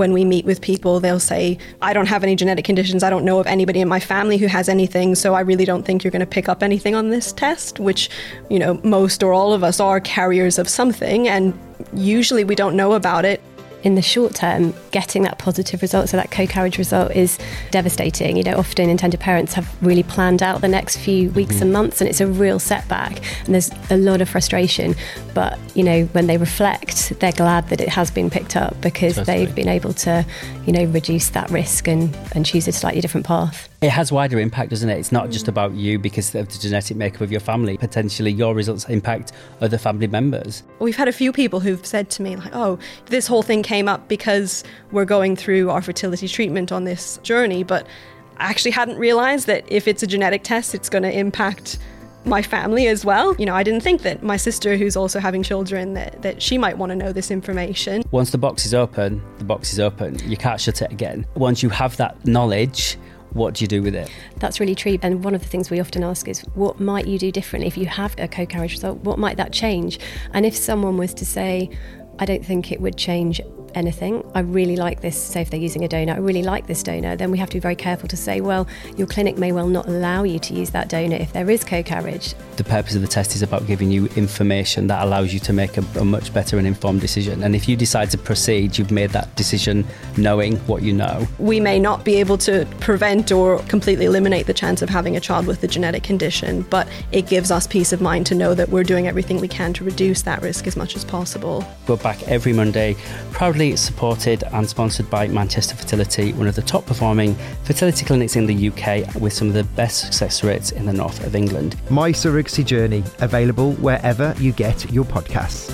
when we meet with people, they'll say, I don't have any genetic conditions. I don't know of anybody in my family who has anything. So I really don't think you're going to pick up anything on this test, which, you know, most or all of us are carriers of something. And usually we don't know about it in the short term, getting that positive result, so that co-carriage result is devastating. You know, often intended parents have really planned out the next few weeks mm. and months, and it's a real setback, and there's a lot of frustration. But you know, when they reflect, they're glad that it has been picked up because they've been able to, you know, reduce that risk and and choose a slightly different path. It has wider impact, doesn't it? It's not just mm. about you because of the genetic makeup of your family. Potentially, your results impact other family members. We've had a few people who've said to me, like, "Oh, this whole thing came up because we're going through our fertility treatment on this journey," but I actually hadn't realized that if it's a genetic test, it's going to impact my family as well. You know, I didn't think that my sister, who's also having children, that, that she might want to know this information. Once the box is open, the box is open. You can't shut it again. Once you have that knowledge, what do you do with it? That's really true. And one of the things we often ask is, what might you do differently if you have a co carriage result? What might that change? And if someone was to say, I don't think it would change anything. I really like this, say if they're using a donor, I really like this donor, then we have to be very careful to say, well, your clinic may well not allow you to use that donor if there is co carriage. The purpose of the test is about giving you information that allows you to make a, a much better and informed decision. And if you decide to proceed, you've made that decision knowing what you know. We may not be able to prevent or completely eliminate the chance of having a child with a genetic condition, but it gives us peace of mind to know that we're doing everything we can to reduce that risk as much as possible. We're back every Monday, proudly proudly supported and sponsored by Manchester Fertility, one of the top performing fertility clinics in the UK with some of the best success rates in the north of England. My Surrogacy Journey, available wherever you get your podcasts.